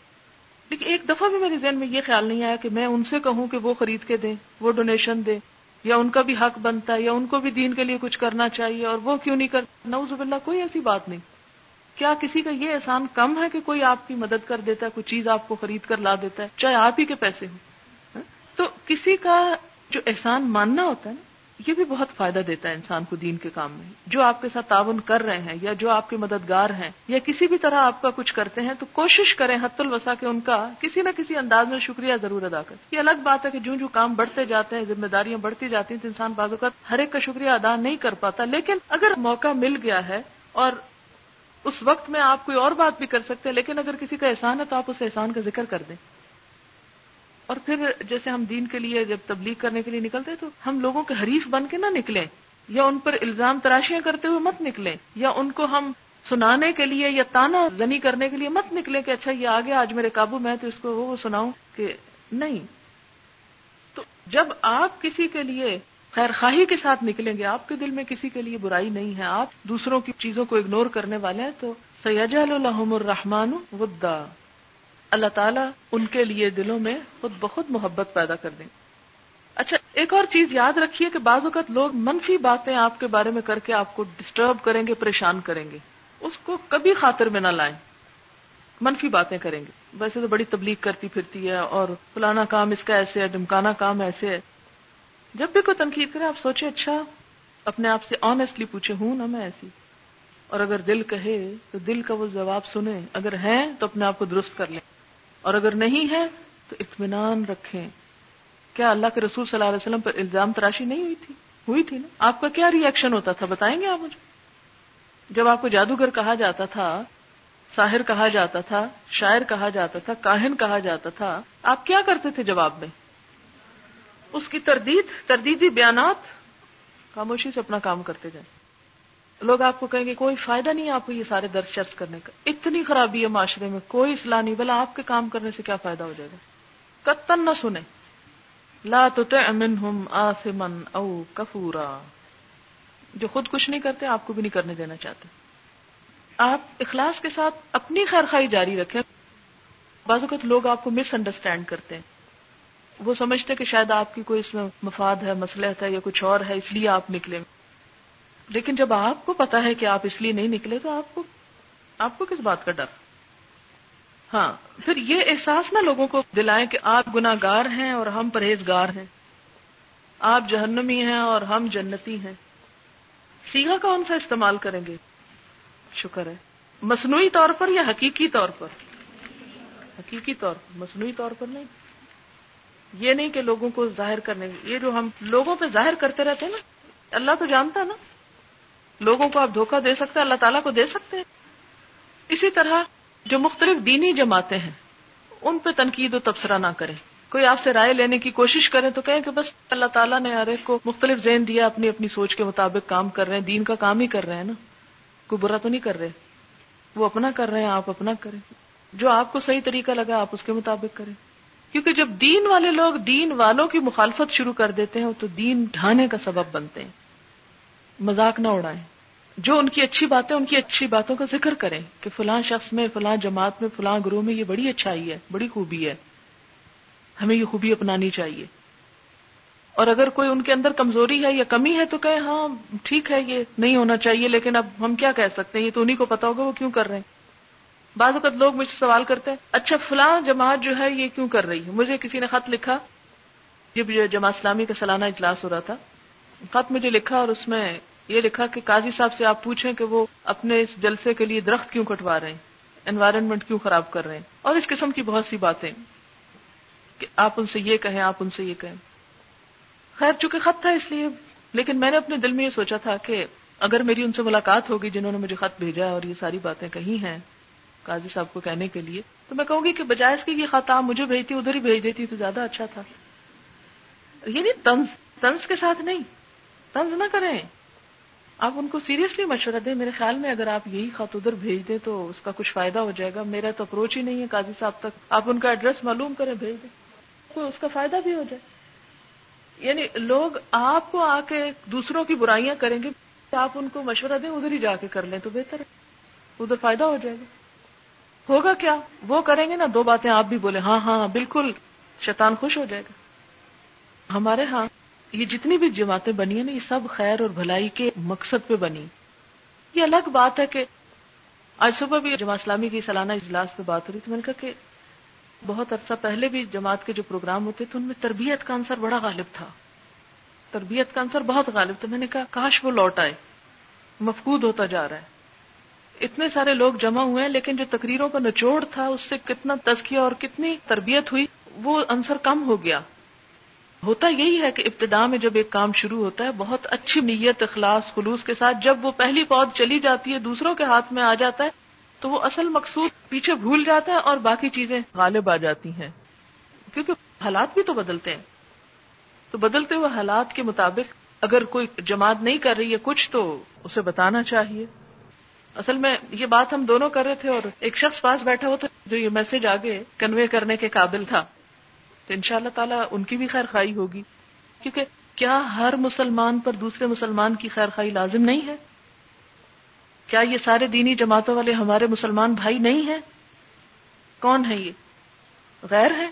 لیکن ایک دفعہ بھی میرے ذہن میں یہ خیال نہیں آیا کہ میں ان سے کہوں کہ وہ خرید کے دیں، وہ ڈونیشن دیں، یا ان کا بھی حق بنتا ہے، یا ان کو بھی دین کے لیے کچھ کرنا چاہیے اور وہ کیوں نہیں کر؟ نوز اللہ کوئی ایسی بات نہیں۔ کیا کسی کا یہ احسان کم ہے کہ کوئی آپ کی مدد کر دیتا ہے، کوئی چیز آپ کو خرید کر لا دیتا ہے، چاہے آپ ہی کے پیسے ہوں؟ ہاں؟ تو کسی کا جو احسان ماننا ہوتا ہے نا یہ بھی بہت فائدہ دیتا ہے انسان کو دین کے کام میں۔ جو آپ کے ساتھ تعاون کر رہے ہیں یا جو آپ کے مددگار ہیں یا کسی بھی طرح آپ کا کچھ کرتے ہیں تو کوشش کریں حت الوسا کے ان کا کسی نہ کسی انداز میں شکریہ ضرور ادا کر یہ الگ بات ہے کہ جو جو کام بڑھتے جاتے ہیں، ذمہ داریاں بڑھتی جاتی ہیں تو انسان بعض اوقات ہر ایک کا شکریہ ادا نہیں کر پاتا۔ لیکن اگر موقع مل گیا ہے اور اس وقت میں آپ کوئی اور بات بھی کر سکتے ہیں، لیکن اگر کسی کا احسان ہے تو آپ اس احسان کا ذکر کر دیں۔ اور پھر جیسے ہم دین کے لیے جب تبلیغ کرنے کے لیے نکلتے تو ہم لوگوں کے حریف بن کے نہ نکلیں یا ان پر الزام تراشیاں کرتے ہوئے مت نکلیں یا ان کو ہم سنانے کے لیے یا تانا زنی کرنے کے لیے مت نکلیں کہ اچھا یہ آگے آج میرے قابو میں تو اس کو وہ سناؤں کہ نہیں۔ تو جب آپ کسی کے لیے خیر خواہی کے ساتھ نکلیں گے، آپ کے دل میں کسی کے لیے برائی نہیں ہے، آپ دوسروں کی چیزوں کو اگنور کرنے والے ہیں، تو سیاج الحم الرحمان ودا اللہ تعالیٰ ان کے لیے دلوں میں خود بہت محبت پیدا کر دیں۔ اچھا ایک اور چیز یاد رکھیے کہ بعض اوقات لوگ منفی باتیں آپ کے بارے میں کر کے آپ کو ڈسٹرب کریں گے، پریشان کریں گے۔ اس کو کبھی خاطر میں نہ لائیں۔ منفی باتیں کریں گے۔ ویسے تو بڑی تبلیغ کرتی پھرتی ہے اور فلانا کام اس کا ایسے ہے دمکانا کام ایسے ہے۔ جب بھی کوئی تنقید کرے، آپ سوچے اچھا اپنے آپ سے آنےسٹلی پوچھے ہوں نا میں ایسی؟ اور اگر دل کہے تو دل کا وہ جواب سنیں۔ اگر ہے تو اپنے آپ کو درست کر لیں۔ اور اگر نہیں ہے تو اطمینان رکھیں۔ کیا اللہ کے رسول صلی اللہ علیہ وسلم پر الزام تراشی نہیں ہوئی تھی؟ ہوئی تھی نا؟ آپ کا کیا ریئیکشن ہوتا تھا؟ بتائیں گے آپ مجھے؟ جب آپ کو جادوگر کہا جاتا تھا، ساحر کہا جاتا تھا، شاعر کہا جاتا تھا، کاہن کہا جاتا تھا، آپ کیا کرتے تھے جواب میں؟ اس کی تردید، تردیدی بیانات، خاموشی سے اپنا کام کرتے جائیں۔ لوگ آپ کو کہیں گے کوئی فائدہ نہیں آپ کو یہ سارے درد شرط کرنے کا۔ اتنی خرابی ہے معاشرے میں، کوئی اصلاح نہیں بلا آپ کے کام کرنے سے کیا فائدہ ہو جائے گا؟ کتن نہ سنیں۔ لا منہم آثمن او کفورا۔ جو خود کچھ نہیں کرتے، آپ کو بھی نہیں کرنے دینا چاہتے۔ آپ اخلاص کے ساتھ اپنی خیر خائی جاری رکھیں۔ بعض اوقات لوگ آپ کو مس انڈرسٹینڈ کرتے ہیں۔ وہ سمجھتے کہ شاید آپ کی کوئی اس میں مفاد ہے مسلحت ہے یا کچھ اور ہے، اس لیے آپ نکلے۔ لیکن جب آپ کو پتا ہے کہ آپ اس لیے نہیں نکلے تو آپ کو آپ کو کس بات کا ڈر؟ ہاں پھر یہ احساس نہ لوگوں کو دلائیں کہ آپ گناگار ہیں اور ہم پرہیزگار ہیں۔ آپ جہنمی ہیں اور ہم جنتی ہیں۔ سیگا کون سا استعمال کریں گے؟ شکر ہے۔ مصنوعی طور پر یا حقیقی طور پر؟ حقیقی طور پر، مصنوعی طور پر نہیں۔ یہ نہیں کہ لوگوں کو ظاہر کرنے یہ جو ہم لوگوں پہ ظاہر کرتے رہتے ہیں نا، اللہ تو جانتا ہے نا۔ لوگوں کو آپ دھوکہ دے سکتے اللہ تعالیٰ کو دے سکتے ہیں۔ اسی طرح جو مختلف دینی جماعتیں ہیں، ان پہ تنقید و تبصرہ نہ کریں۔ کوئی آپ سے رائے لینے کی کوشش کرے تو کہیں کہ بس اللہ تعالیٰ نے ہر ایک کو مختلف ذہن دیا، اپنی اپنی سوچ کے مطابق کام کر رہے ہیں، دین کا کام ہی کر رہے ہیں نا۔ کوئی برا تو نہیں کر رہے۔ وہ اپنا کر رہے ہیں، آپ اپنا کریں۔ جو آپ کو صحیح طریقہ لگا، آپ اس کے مطابق کریں۔ کیونکہ جب دین والے لوگ دین والوں کی مخالفت شروع کر دیتے ہیں تو دین ڈھانے کا سبب بنتے ہیں۔ مذاق نہ اڑائیں۔ جو ان کی اچھی باتیں ان کی اچھی باتوں کا ذکر کریں کہ فلاں شخص میں، فلاں جماعت میں، فلاں گروہ میں یہ بڑی اچھائی ہے، بڑی خوبی ہے۔ ہمیں یہ خوبی اپنانی چاہیے۔ اور اگر کوئی ان کے اندر کمزوری ہے یا کمی ہے تو کہے ہاں ٹھیک ہے، یہ نہیں ہونا چاہیے، لیکن اب ہم کیا کہہ سکتے ہیں؟ یہ تو انہیں کو پتا ہوگا وہ کیوں کر رہے ہیں۔ بعض اوقات لوگ مجھ سے سوال کرتے ہیں اچھا فلاں جماعت جو ہے یہ کیوں کر رہی ہے؟ مجھے کسی نے خط لکھا جب یہ جماعت اسلامی کا سالانہ اجلاس ہو رہا تھا، خط مجھے لکھا اور اس میں یہ لکھا کہ قاضی صاحب سے آپ پوچھیں کہ وہ اپنے اس جلسے کے لیے درخت کیوں کٹوا رہے ہیں؟ انوائرمنٹ کیوں خراب کر رہے ہیں؟ اور اس قسم کی بہت سی باتیں کہ آپ ان سے یہ کہیں، آپ ان سے یہ کہیں۔ خیر، چونکہ خط تھا اس لیے، لیکن میں نے اپنے دل میں یہ سوچا تھا کہ اگر میری ان سے ملاقات ہوگی جنہوں نے مجھے خط بھیجا اور یہ ساری باتیں کہی ہیں قاضی صاحب کو کہنے کے لیے، تو میں کہوں گی کہ بجائے اس کی یہ خط آپ مجھے بھیجتی، ادھر ہی بھیج دیتی تو زیادہ اچھا تھا۔ یعنی یہ نہیں تنز تنز کے ساتھ نہیں تنز نہ کریں۔ آپ ان کو سیریسلی مشورہ دیں۔ میرے خیال میں اگر آپ یہی خط ادھر بھیج دیں تو اس کا کچھ فائدہ ہو جائے گا۔ میرا تو اپروچ ہی نہیں ہے قاضی صاحب تک۔ آپ ان کا ایڈریس معلوم کریں، بھیج دیں۔ تو اس کا فائدہ بھی ہو جائے۔ یعنی لوگ آپ کو آ کے دوسروں کی برائیاں کریں گے۔ آپ ان کو مشورہ دیں، ادھر ہی جا کے کر لیں تو بہتر ہے۔ ادھر فائدہ ہو جائے گا۔ ہوگا کیا؟ وہ کریں گے نا۔ دو باتیں آپ بھی بولے ہاں،, ہاں ہاں بالکل۔ شیطان خوش ہو جائے گا۔ ہمارے ہاں یہ جتنی بھی جماعتیں بنی ہیں نا، یہ سب خیر اور بھلائی کے مقصد پہ بنی۔ یہ الگ بات ہے کہ آج صبح بھی جماعت اسلامی کی سالانہ اجلاس پہ بات ہو رہی تھی، میں نے کہا کہ بہت عرصہ پہلے بھی جماعت کے جو پروگرام ہوتے تھے، ان میں تربیت کا انصر بڑا غالب تھا۔ تربیت کا انصر بہت غالب تھا۔ میں نے کہا، کاش وہ لوٹ آئے، مفقود ہوتا جا رہا ہے۔ اتنے سارے لوگ جمع ہوئے ہیں، لیکن جو تقریروں کا نچوڑ تھا، اس سے کتنا تزکیہ اور کتنی تربیت ہوئی، وہ انصر کم ہو گیا۔ ہوتا یہی ہے کہ ابتدا میں جب ایک کام شروع ہوتا ہے، بہت اچھی نیت، اخلاص، خلوص کے ساتھ جب وہ پہلی پود چلی جاتی ہے، دوسروں کے ہاتھ میں آ جاتا ہے، تو وہ اصل مقصود پیچھے بھول جاتا ہے اور باقی چیزیں غالب آ جاتی ہیں۔ کیونکہ حالات بھی تو بدلتے ہیں۔ تو بدلتے ہوئے حالات کے مطابق اگر کوئی جماعت نہیں کر رہی ہے کچھ، تو اسے بتانا چاہیے۔ اصل میں یہ بات ہم دونوں کر رہے تھے اور ایک شخص پاس بیٹھا ہوا تھا جو یہ میسج آگے کنوے کرنے کے قابل تھا۔ تو ان شاء اللہ تعالیٰ ان کی بھی خیر خائی ہوگی۔ کیونکہ کیا ہر مسلمان پر دوسرے مسلمان کی خیر خائی لازم نہیں ہے؟ کیا یہ سارے دینی جماعتوں والے ہمارے مسلمان بھائی نہیں ہیں؟ کون ہے یہ؟ غیر ہے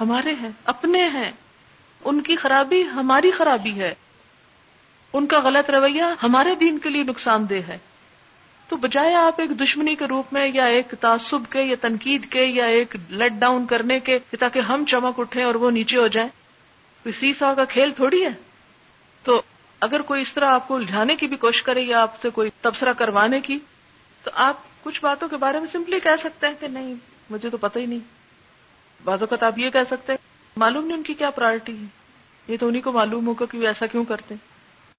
ہمارے ہیں، اپنے ہیں۔ ان کی خرابی ہماری خرابی ہے۔ ان کا غلط رویہ ہمارے دین کے لیے نقصان دہ ہے۔ تو بجائے آپ ایک دشمنی کے روپ میں یا ایک تعصب کے یا تنقید کے یا ایک لیٹ ڈاؤن کرنے کے تاکہ ہم چمک اٹھیں اور وہ نیچے ہو جائیں، کوئی سی سا کا کھیل تھوڑی ہے؟ تو اگر کوئی اس طرح آپ کو الجھانے کی بھی کوشش کرے یا آپ سے کوئی تبصرہ کروانے کی، تو آپ کچھ باتوں کے بارے میں سمپلی کہہ سکتے ہیں کہ نہیں، مجھے تو پتہ ہی نہیں۔ بعض اوقات آپ یہ کہہ سکتے ہیں، معلوم نہیں ان کی کیا پرائرٹی ہے۔ یہ تو انہیں کو معلوم ہوگا کہ وہ ایسا کیوں کرتے ہیں۔